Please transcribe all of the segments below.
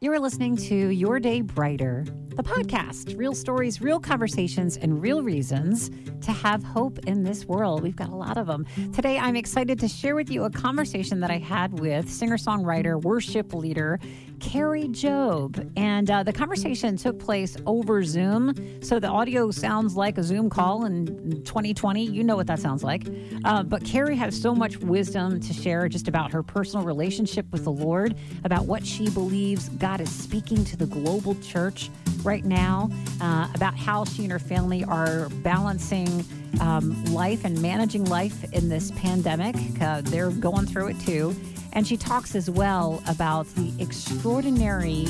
You are listening to Your Day Brighter, the podcast. Real stories, real conversations, and real reasons to have hope in this world. We've got a lot of them. Today, I'm excited to share with you a conversation that I had with singer songwriter, worship leader, Kari Jobe. And uh, the conversation took place over Zoom. So the audio sounds like a Zoom call in 2020. You know what that sounds like. Uh, but Kari has so much wisdom to share just about her personal relationship with the Lord, about what she believes God is speaking to the global church right now, uh, about how she and her family are balancing um, life and managing life in this pandemic. Uh, they're going through it too. And she talks as well about the extraordinary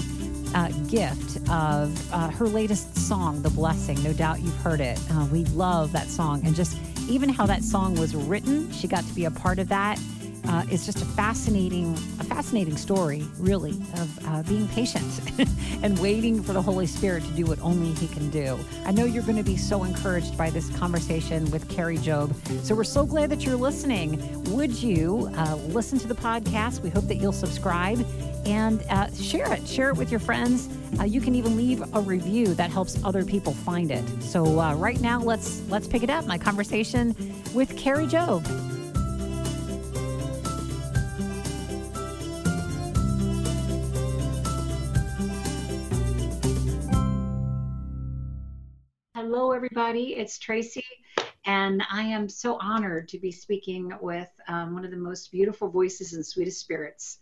uh, gift of uh, her latest song, The Blessing. No doubt you've heard it. Uh, we love that song. And just even how that song was written, she got to be a part of that uh, it's just a fascinating, a fascinating story, really, of uh, being patient and waiting for the Holy Spirit to do what only He can do. I know you're going to be so encouraged by this conversation with Kari Jobe. So we're so glad that you're listening. Would you uh, listen to the podcast? We hope that you'll subscribe and uh, share it. Share it with your friends. Uh, you can even leave a review that helps other people find it. So uh, right now, let's let's pick it up. My conversation with Kari Jobe. Everybody. It's Tracy, and I am so honored to be speaking with um, one of the most beautiful voices and sweetest spirits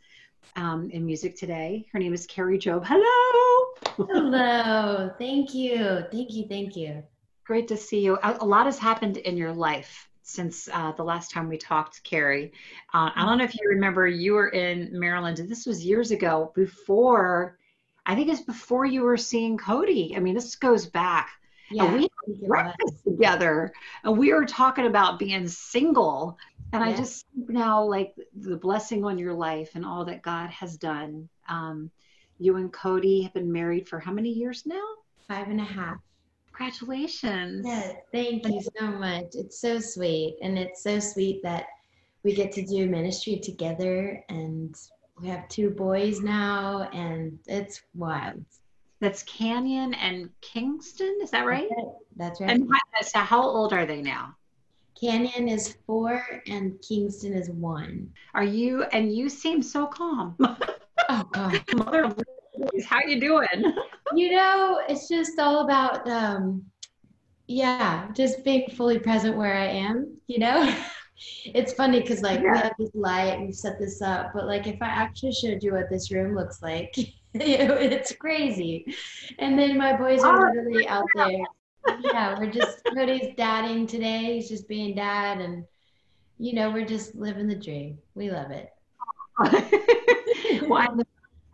um, in music today. Her name is Kari Jobe. Hello. Hello. Thank you. Thank you. Thank you. Great to see you. A, a lot has happened in your life since uh, the last time we talked, Kari. Uh, I don't know if you remember, you were in Maryland. This was years ago, before. I think it's before you were seeing Cody. I mean, this goes back yeah, and we had breakfast together and we were talking about being single. And yeah. I just now like the blessing on your life and all that God has done. Um, you and Cody have been married for how many years now? Five and a half. Congratulations. Yeah, thank you so much. It's so sweet. And it's so sweet that we get to do ministry together and we have two boys now and it's wild. That's Canyon and Kingston. Is that right? That's right. And so how old are they now? Canyon is four and Kingston is one. Are you? And you seem so calm. oh God, mother, how you doing? You know, it's just all about, um, yeah, just being fully present where I am. You know, it's funny because like yeah. we have this light, we set this up, but like if I actually showed you what this room looks like. it's crazy. And then my boys are oh, literally out there. Yeah, we're just Cody's dadding today. He's just being dad, and you know we're just living the dream. We love it. well, I,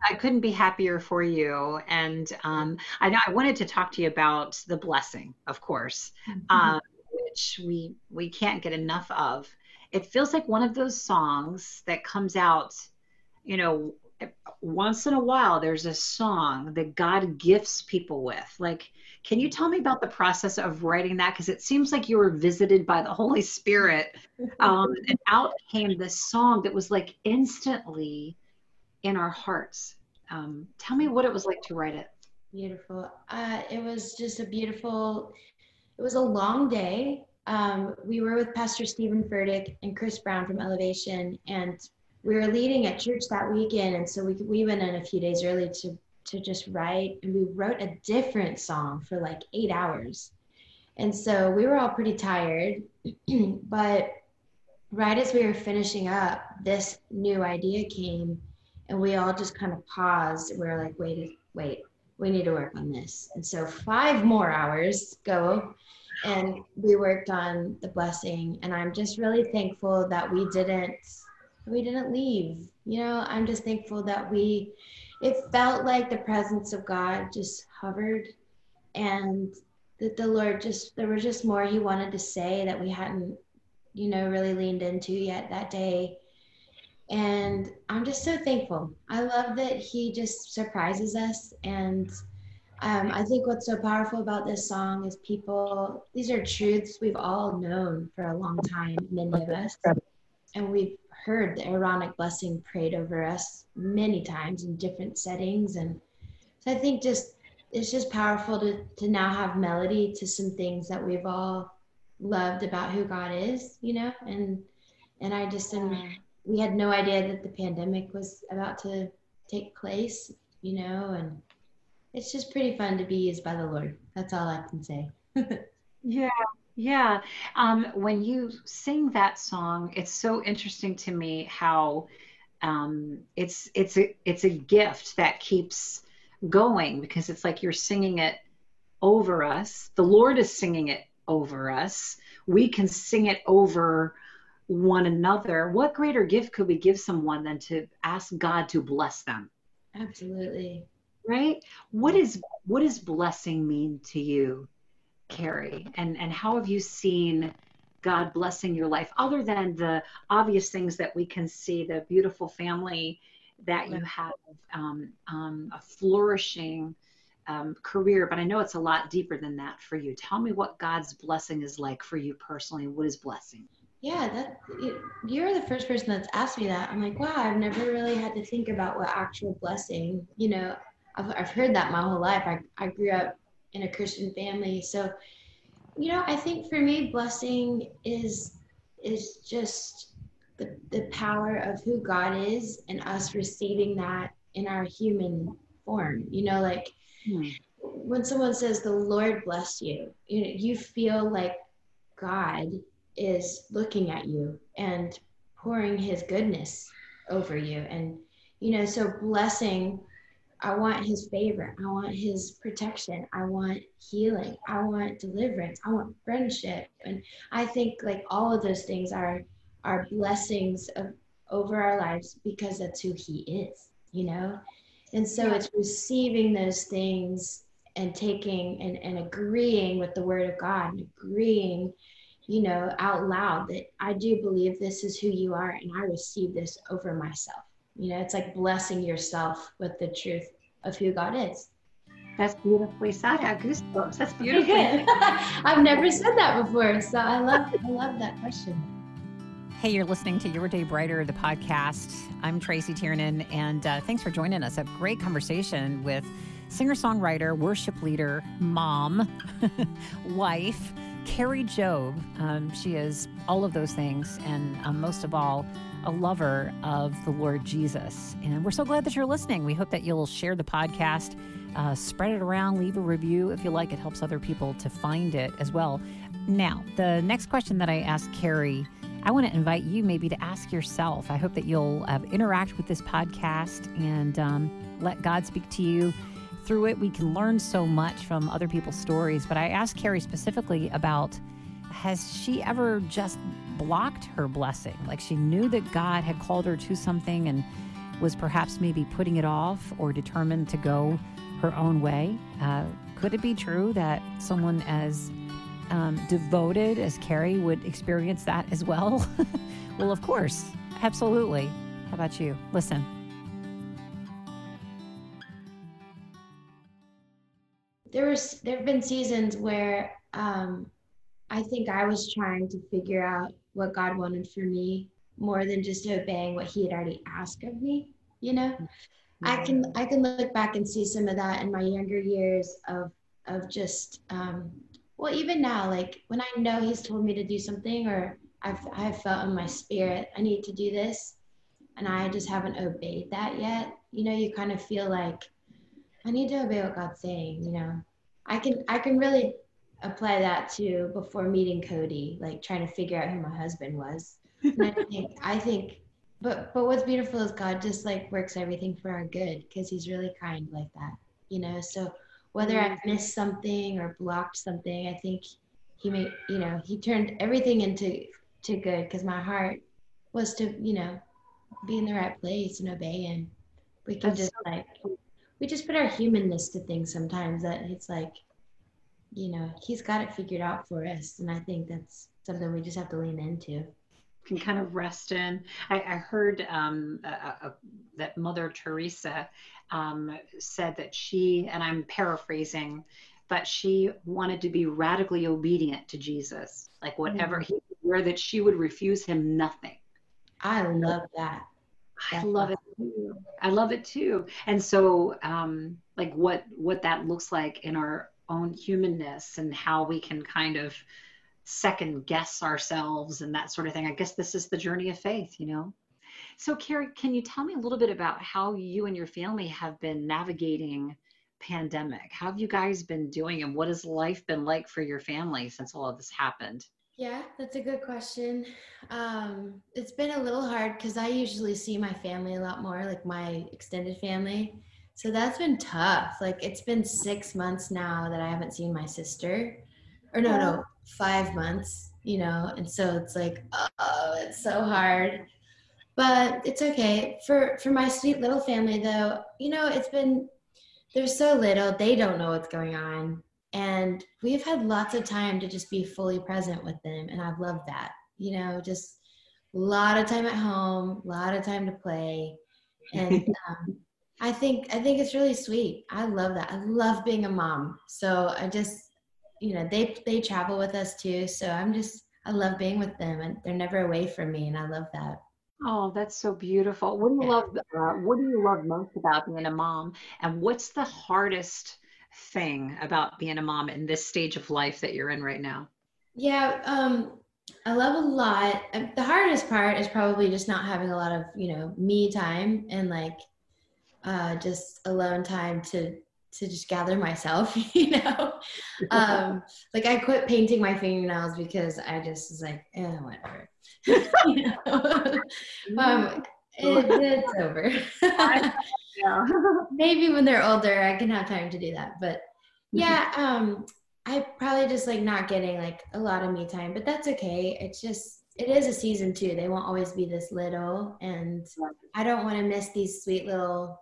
I, couldn't be happier for you. And um, I know I wanted to talk to you about the blessing, of course, mm-hmm. uh, which we we can't get enough of. It feels like one of those songs that comes out, you know, once in a while there's a song that God gifts people with. Like, can you tell me about the process of writing that? Because it seems like you were visited by the Holy Spirit. Um, and out came this song that was like instantly in our hearts. Um, tell me what it was like to write it. Beautiful. Uh, it was just a beautiful, it was a long day. Um, we were with Pastor Steven Furtick and Chris Brown from Elevation, and we were leading at church that weekend, and so we we went in a few days early to to just write, and we wrote a different song for like eight hours, and so we were all pretty tired, but right as we were finishing up, this new idea came, and we all just kind of paused. We were like, wait, wait, we need to work on this, and so five more hours go and we worked on the blessing and i'm just really thankful that we didn't we didn't leave. You know, I'm just thankful that we, it felt like the presence of God just hovered and that the Lord just, there was just more He wanted to say that we hadn't, you know, really leaned into yet that day. And I'm just so thankful. I love that He just surprises us. And um, I think what's so powerful about this song is people, these are truths we've all known for a long time, many of us. And we've heard the Aaronic blessing prayed over us many times in different settings. And so I think just it's just powerful to, to now have melody to some things that we've all loved about who God is, you know, and and I just am mm-hmm. we had no idea that the pandemic was about to take place, you know, and it's just pretty fun to be used by the Lord. That's all I can say. yeah, yeah. Um, when you sing that song, it's so interesting to me how um, it's it's a it's a gift that keeps going because it's like you're singing it over us. The Lord is singing it over us. We can sing it over one another. What greater gift could we give someone than to ask God to bless them? Absolutely. Right? What is what does blessing mean to you, Kari? And and how have you seen God blessing your life other than the obvious things that we can see, the beautiful family that you have, um, um, a flourishing um, career, but I know it's a lot deeper than that for you. Tell me what God's blessing is like for you personally. What is blessing? Yeah, that you're the first person that's asked me that. I'm like, wow, I've never really had to think about what actual blessing. You know, I've I've heard that my whole life. I I grew up in a Christian family, so you know, I think for me, blessing is is just the, the power of who God is and us receiving that in our human form. You know, like hmm. when someone says the Lord bless you, you know, you feel like God is looking at you and pouring his goodness over you. And, you know, so blessing, I want his favor. I want his protection. I want healing. I want deliverance. I want friendship. And I think like all of those things are are blessings of, over our lives because that's who he is, you know? And so yeah. it's receiving those things and taking and, and agreeing with the word of God and agreeing, you know, out loud that I do believe this is who you are and I receive this over myself. You know, it's like blessing yourself with the truth of who God is. That's beautifully said. I goosebumps. That's beautiful. I've never said that before, so I love I love that question. Hey, you're listening to Your Day Brighter, the podcast. I'm Tracy Tiernan, and uh, thanks for joining us. A great conversation with singer songwriter, worship leader, mom, wife, Kari Jobe. Um, she is all of those things, and um, most of all, a lover of the Lord Jesus. And we're so glad that you're listening. We hope that you'll share the podcast, uh, spread it around, leave a review if you like. It helps other people to find it as well. Now, the next question that I asked Kari I want to invite you maybe to ask yourself. I hope that you'll uh, interact with this podcast and um, let God speak to you through it. We can learn so much from other people's stories. But I asked Kari specifically about has she ever just blocked her blessing? Like she knew that God had called her to something and was perhaps maybe putting it off or determined to go her own way. Uh, could it be true that someone as um, devoted as Kari would experience that as well? well, of course, absolutely. How about you? Listen. There was there have been seasons where um, I think I was trying to figure out what God wanted for me more than just obeying what He had already asked of me. You know. I can I can look back and see some of that in my younger years of of just um, well even now like when i know he's told me to do something or i've i've felt in my spirit i need to do this and i just haven't obeyed that yet you know you kind of feel like i need to obey what god's saying you know i can i can really apply that to before meeting cody like trying to figure out who my husband was. And i think i think but but what's beautiful is god just like works everything for our good because he's really kind like that you know? So whether I missed something or blocked something, I think he made, you know, he turned everything into to good because my heart was to, you know, be in the right place and obey and we can That's just so like we just put our humanness to things sometimes that it's like, you know, he's got it figured out for us. And I think that's something we just have to lean into can kind of rest in. I, I heard um, that Mother Teresa um, said that she, and I'm paraphrasing, but she wanted to be radically obedient to Jesus, like whatever mm-hmm. he where that she would refuse him nothing. I love that. I love it too. I love it too. And so, um, like what what that looks like in our own humanness and how we can kind of second guess ourselves and that sort of thing. I guess this is the journey of faith, you know. So, Kari, can you tell me a little bit about how you and your family have been navigating pandemic? How have you guys been doing, and what has life been like for your family since all of this happened? Yeah, that's a good question. Um, it's been a little hard because I usually see my family a lot more, like my extended family. So that's been tough. Like it's been six months now that I haven't seen my sister, or no, no, five months. You know, and so it's like, oh, it's so hard. But it's okay for for my sweet little family, though. You know, it's been they're so little; they don't know what's going on and we've had lots of time to just be fully present with them and i've loved that you know just a lot of time at home a lot of time to play and um, i think i think it's really sweet i love that i love being a mom so i just you know they they travel with us too so i'm just i love being with them and they're never away from me and i love that Oh, that's so beautiful. What do you yeah. love? Uh, what do you love most about being a mom? And what's the hardest thing about being a mom in this stage of life that you're in right now? Yeah, um, I love a lot. The hardest part is probably just not having a lot of, you know, me time and like uh, just alone time to to just gather myself, you know. Um, like I quit painting my fingernails because I just was like, eh, whatever. you know? um, it, it's over. Maybe when they're older, I can have time to do that. But yeah, um, I probably just like not getting like a lot of me time, but that's okay. It's just it is a season too. They won't always be this little, and I don't want to miss these sweet little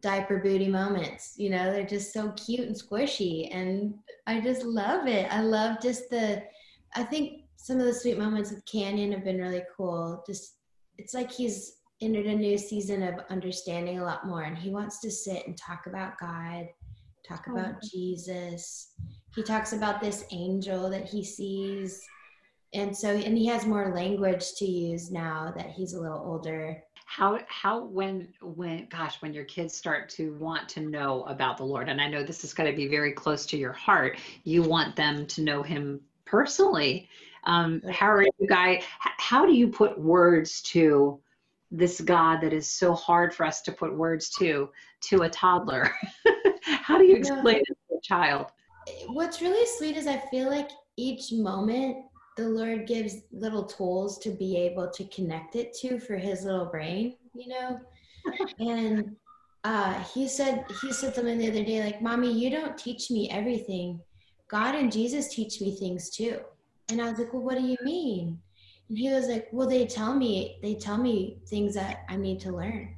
diaper booty moments. You know, they're just so cute and squishy, and I just love it. I love just the. I think some of the sweet moments with Canyon have been really cool. Just it's like he's entered a new season of understanding a lot more and he wants to sit and talk about god talk oh. about jesus he talks about this angel that he sees and so and he has more language to use now that he's a little older how how when when gosh when your kids start to want to know about the lord and i know this is going to be very close to your heart you want them to know him personally um, how are you guys how do you put words to this God that is so hard for us to put words to to a toddler? How do you explain yeah. it to a child? What's really sweet is I feel like each moment the Lord gives little tools to be able to connect it to for his little brain, you know? and uh, he said he said something the other day like, "Mommy, you don't teach me everything. God and Jesus teach me things too." And I was like, "Well, what do you mean?" And he was like, well, they tell me, they tell me things that I need to learn.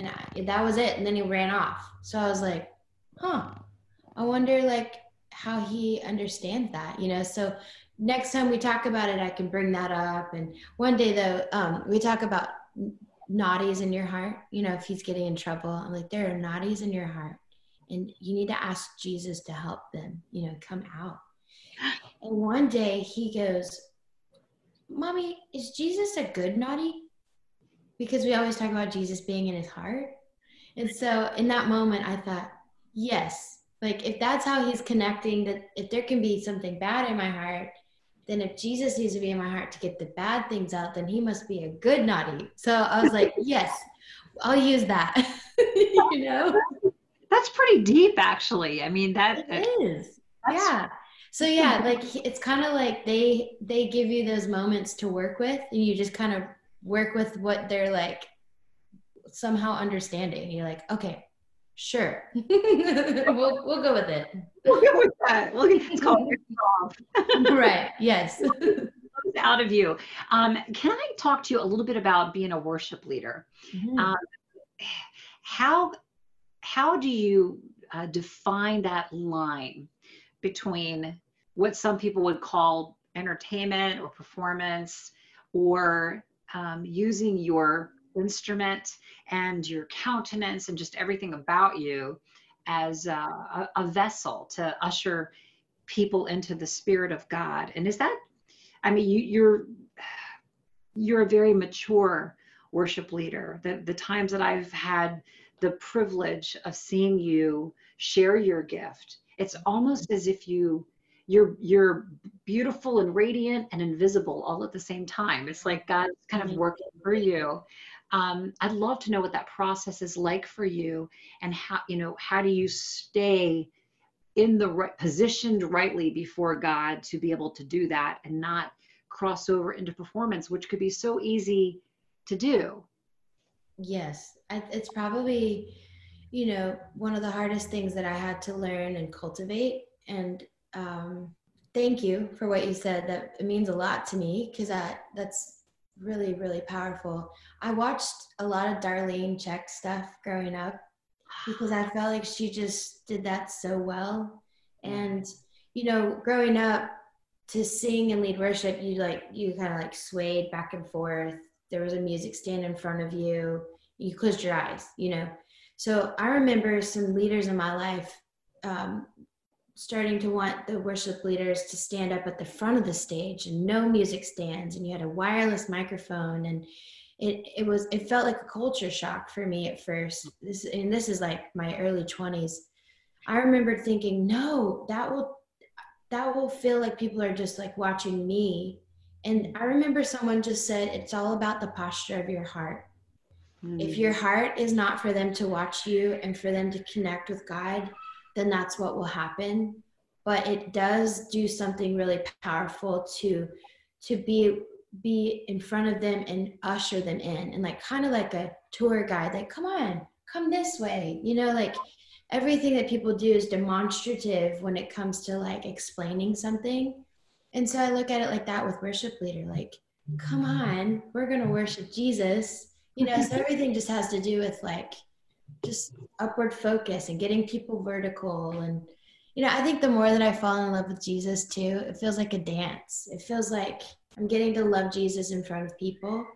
And I, that was it. And then he ran off. So I was like, huh, I wonder like how he understands that, you know? So next time we talk about it, I can bring that up. And one day though, um, we talk about naughties in your heart. You know, if he's getting in trouble, I'm like, there are naughties in your heart. And you need to ask Jesus to help them, you know, come out. And one day he goes, Mommy, is Jesus a good naughty? Because we always talk about Jesus being in his heart. And so in that moment, I thought, yes, like if that's how he's connecting, that if there can be something bad in my heart, then if Jesus needs to be in my heart to get the bad things out, then he must be a good naughty. So I was like, yes, I'll use that. you know? That's pretty deep, actually. I mean, that it is. Yeah so yeah like it's kind of like they they give you those moments to work with and you just kind of work with what they're like somehow understanding you're like okay sure we'll, we'll go with it we'll go with that. We'll it's called right yes. Out of you. Um, can i talk to you a little bit about being a worship leader? Mm-hmm. um, how how do you uh, define that line between what some people would call entertainment or performance or um, using your instrument and your countenance and just everything about you as a, a, vessel to usher people into the spirit of God. And is that, I mean, you, you're, you're a very mature worship leader. The, the times that I've had the privilege of seeing you share your gift, it's almost as if you you're you're beautiful and radiant and invisible all at the same time. It's like God's kind of mm-hmm. working for you. Um, I'd love to know what that process is like for you, and how you know how do you stay in the right positioned rightly before God to be able to do that and not cross over into performance, which could be so easy to do. Yes, it's probably, you know, one of the hardest things that I had to learn and cultivate. And um, thank you for what you said. That it means a lot to me because that that's really really powerful. I watched a lot of Darlene Zschech stuff growing up because I felt like she just did that so well. And you know, growing up to sing and lead worship, you like you kind of like swayed back and forth. There was a music stand in front of you. You closed your eyes, you know. So I remember some leaders in my life um, starting to want the worship leaders to stand up at the front of the stage and no music stands, and you had a wireless microphone and it it was it felt like a culture shock for me at first. This and this is like my early 20s. I remember thinking, no, that will that will feel like people are just like watching me. And I remember someone just said it's all about the posture of your heart. Mm. If your heart is not for them to watch you and for them to connect with God, then that's what will happen. But it does do something really powerful to to be be in front of them and usher them in. And like kind of like a tour guide like come on come this way. You know like everything that people do is demonstrative when it comes to like explaining something. And so i look at it like that with worship leader like come mm-hmm. on we're going to worship jesus. You know so everything just has to do with like just upward focus and getting people vertical and you know i think the more that i fall in love with jesus too it feels like a dance it feels like I'm getting to love Jesus in front of people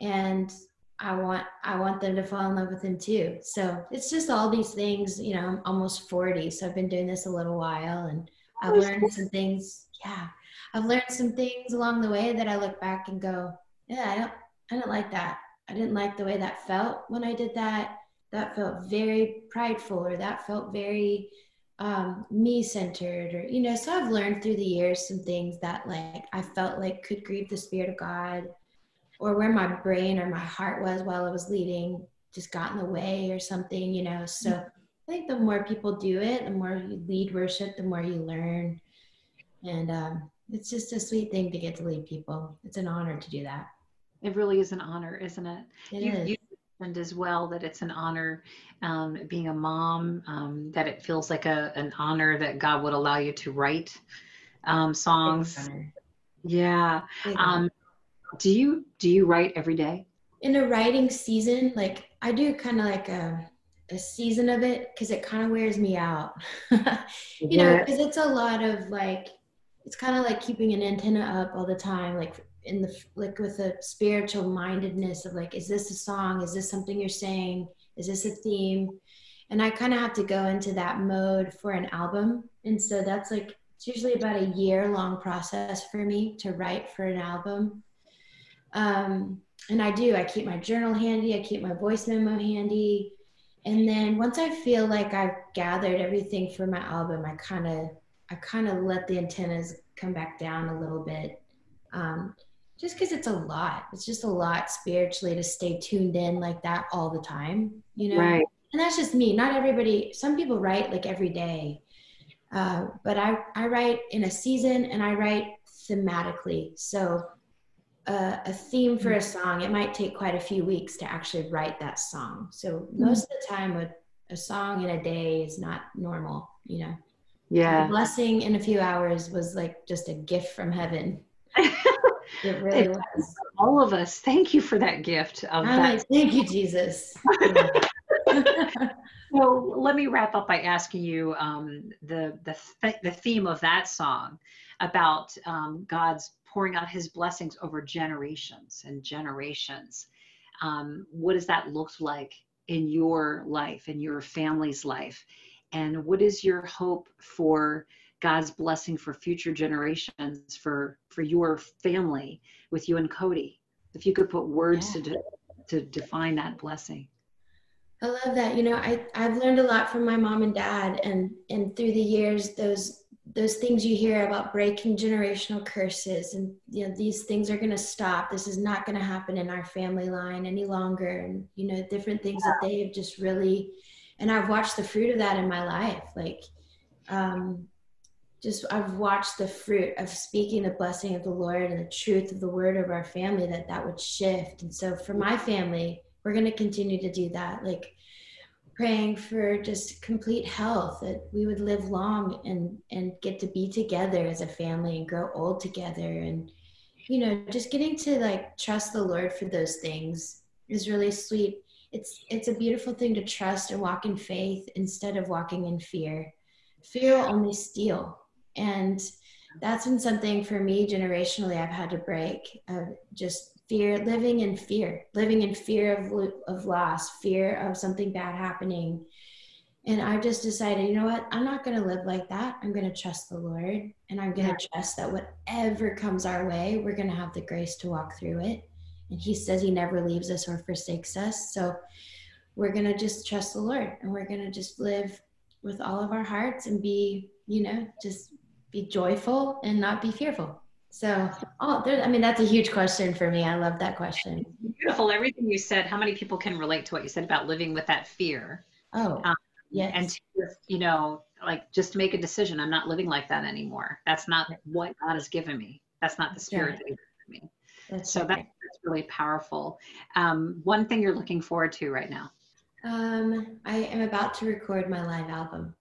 and I want I want them to fall in love with him too. So it's just all these things, you know, I'm almost 40, so I've been doing this a little while and I've learned some things. Yeah. I've learned some things along the way that I look back and go, yeah, I don't I don't like that. I didn't like the way that felt when I did that. That felt very prideful or that felt very um, me centered or you know so i've learned through the years some things that like i felt like could grieve the spirit of god or where my brain or my heart was while i was leading just got in the way or something you know? So i think the more people do it the more you lead worship the more you learn. And um, it's just a sweet thing to get to lead people. It's an honor to do that. It really is an honor isn't it, it you, is. You, as well that it's an honor um, being a mom, um, that it feels like a, an honor that God would allow you to write um, songs. Yeah. Um, do you do you write every day? In a writing season, like I do kind of like a a season of it because it kind of wears me out. you yeah. know, because it's a lot of like it's kind of like keeping an antenna up all the time, like in the like with a spiritual mindedness of like, is this a song? Is this something you're saying? Is this a theme? And I kind of have to go into that mode for an album. And so that's like, it's usually about a year long process for me to write for an album. Um, and I do, I keep my journal handy, I keep my voice memo handy. And then once I feel like I've gathered everything for my album, I kind of, I kind of let the antennas come back down a little bit. Um, just because it's a lot. It's just a lot spiritually to stay tuned in like that all the time, you know? Right. And that's just me. Not everybody, some people write like every day. Uh, but I, I write in a season and I write thematically. So uh, a theme for a song, it might take quite a few weeks to actually write that song. So most of the time, a, a song in a day is not normal, you know? Yeah. The blessing in a few hours was like just a gift from heaven. It really was. All of us. Thank you for that gift of I'm that. Like, thank you, Jesus. well, let me wrap up by asking you um, the the th- the theme of that song about um, God's pouring out His blessings over generations and generations. Um, what does that look like in your life, in your family's life, and what is your hope for? God's blessing for future generations for for your family with you and Cody. if you could put words yeah. to de- to define that blessing. I love that. You know, I I've learned a lot from my mom and dad, and and through the years, those those things you hear about breaking generational curses, and you know these things are going to stop. This is not going to happen in our family line any longer, and you know different things that they have just really, and I've watched the fruit of that in my life. Like, um, just I've watched the fruit of speaking the blessing of the Lord and the truth of the word of our family that that would shift. And so for my family, we're going to continue to do that. Like praying for just complete health that we would live long and and get to be together as a family and grow old together and you know just getting to like trust the lord for those things is really sweet it's it's a beautiful thing to trust and walk in faith instead of walking in fear fear will only steal and that's been something for me generationally I've had to break. of just fear, living in fear, living in fear of of loss, fear of something bad happening. And I've just decided, you know what? I'm not going to live like that. I'm going to trust the Lord, and I'm going to yeah. trust that whatever comes our way, we're going to have the grace to walk through it. And He says He never leaves us or forsakes us. So we're going to just trust the Lord, and we're going to just live with all of our hearts and be, you know, just be joyful and not be fearful? So, oh, there, I mean, that's a huge question for me. I love that question. Beautiful. Everything you said, how many people can relate to what you said about living with that fear? Oh, um, yes. And, to, you know, like just make a decision. I'm not living like that anymore. That's not what God has given me. That's not the spirit right. that He's given me. That's so right. that, that's really powerful. Um, one thing you're looking forward to right now? Um, I am about to record my live album.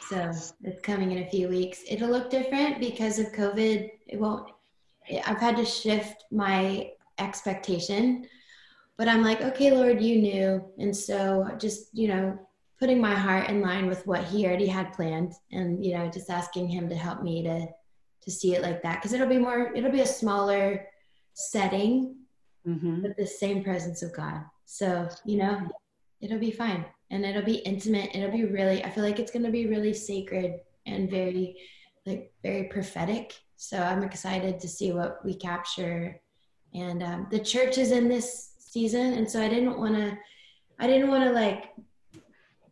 So it's coming in a few weeks. It'll look different because of COVID. It won't, I've had to shift my expectation, but I'm like, okay, Lord, you knew. And so just, you know, putting my heart in line with what he already had planned and, you know, just asking him to help me to, to see it like that. Cause it'll be more, it'll be a smaller setting, mm-hmm. with the same presence of God. So, you know, it'll be fine and it'll be intimate. It'll be really, I feel like it's going to be really sacred and very, like, very prophetic. So I'm excited to see what we capture. And um, the church is in this season. And so I didn't want to, I didn't want to like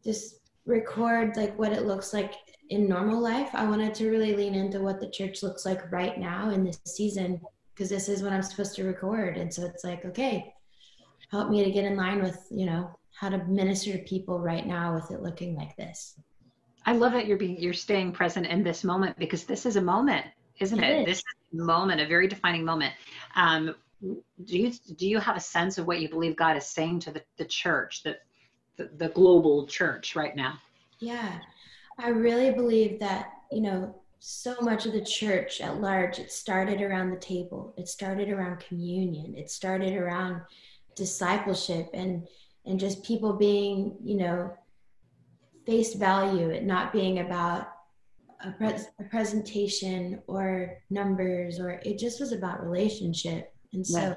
just record like what it looks like in normal life. I wanted to really lean into what the church looks like right now in this season because this is what I'm supposed to record. And so it's like, okay, help me to get in line with, you know, how to minister to people right now with it looking like this. I love that you're being you're staying present in this moment because this is a moment, isn't it? it? Is. This is a moment, a very defining moment. Um, do you do you have a sense of what you believe God is saying to the, the church, the, the the global church right now? Yeah, I really believe that you know so much of the church at large it started around the table it started around communion it started around discipleship and and just people being, you know, face value, it not being about a, pre- a presentation or numbers, or it just was about relationship. And so right.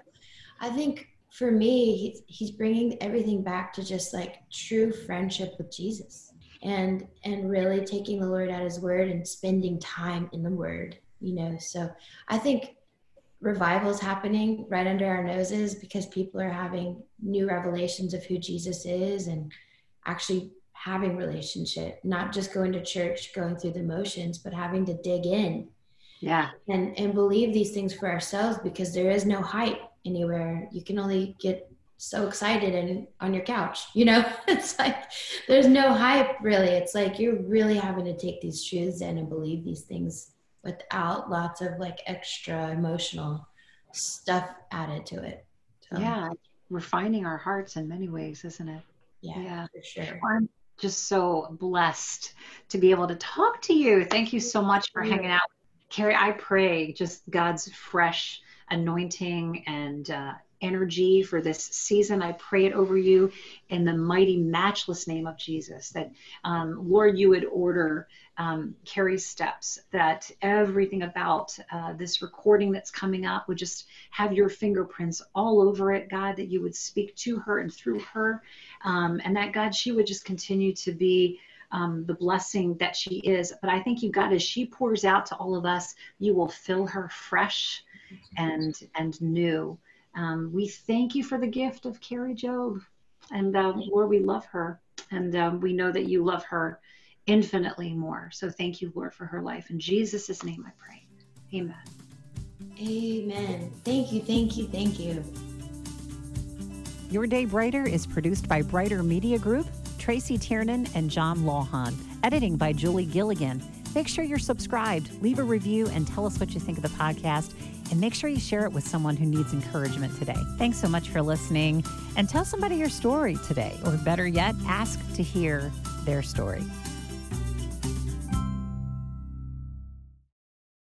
I think for me, he's, he's bringing everything back to just like true friendship with Jesus and and really taking the lord at his word and spending time in the word you know so i think revivals happening right under our noses because people are having new revelations of who Jesus is and actually having relationship, not just going to church, going through the motions, but having to dig in. Yeah. And and believe these things for ourselves because there is no hype anywhere. You can only get so excited and on your couch, you know? it's like there's no hype really. It's like you're really having to take these truths in and believe these things without lots of like extra emotional stuff added to it. So, yeah, refining our hearts in many ways, isn't it? Yeah, yeah. for sure. I'm just so blessed to be able to talk to you. Thank you so much for hanging out. Kari, I pray just God's fresh anointing and uh, energy for this season. I pray it over you in the mighty, matchless name of Jesus. That, um, Lord, you would order um, Kari's steps, that everything about uh, this recording that's coming up would just have your fingerprints all over it, God, that you would speak to her and through her. Um, and that, God, she would just continue to be. Um, the blessing that she is. But I think you, God, as she pours out to all of us, you will fill her fresh and and new Um, we thank you for the gift of Kari Jobe. And uh, Lord, we love her. And um, we know that you love her infinitely more. So thank you, Lord, for her life. In Jesus' name I pray. Amen. Amen. Thank you, thank you, thank you. Your Day Brighter is produced by Brighter Media Group, Tracy Tiernan, and John Lawhon. Editing by Julie Gilligan. Make sure you're subscribed, leave a review, and tell us what you think of the podcast. And make sure you share it with someone who needs encouragement today. Thanks so much for listening. And tell somebody your story today, or better yet, ask to hear their story.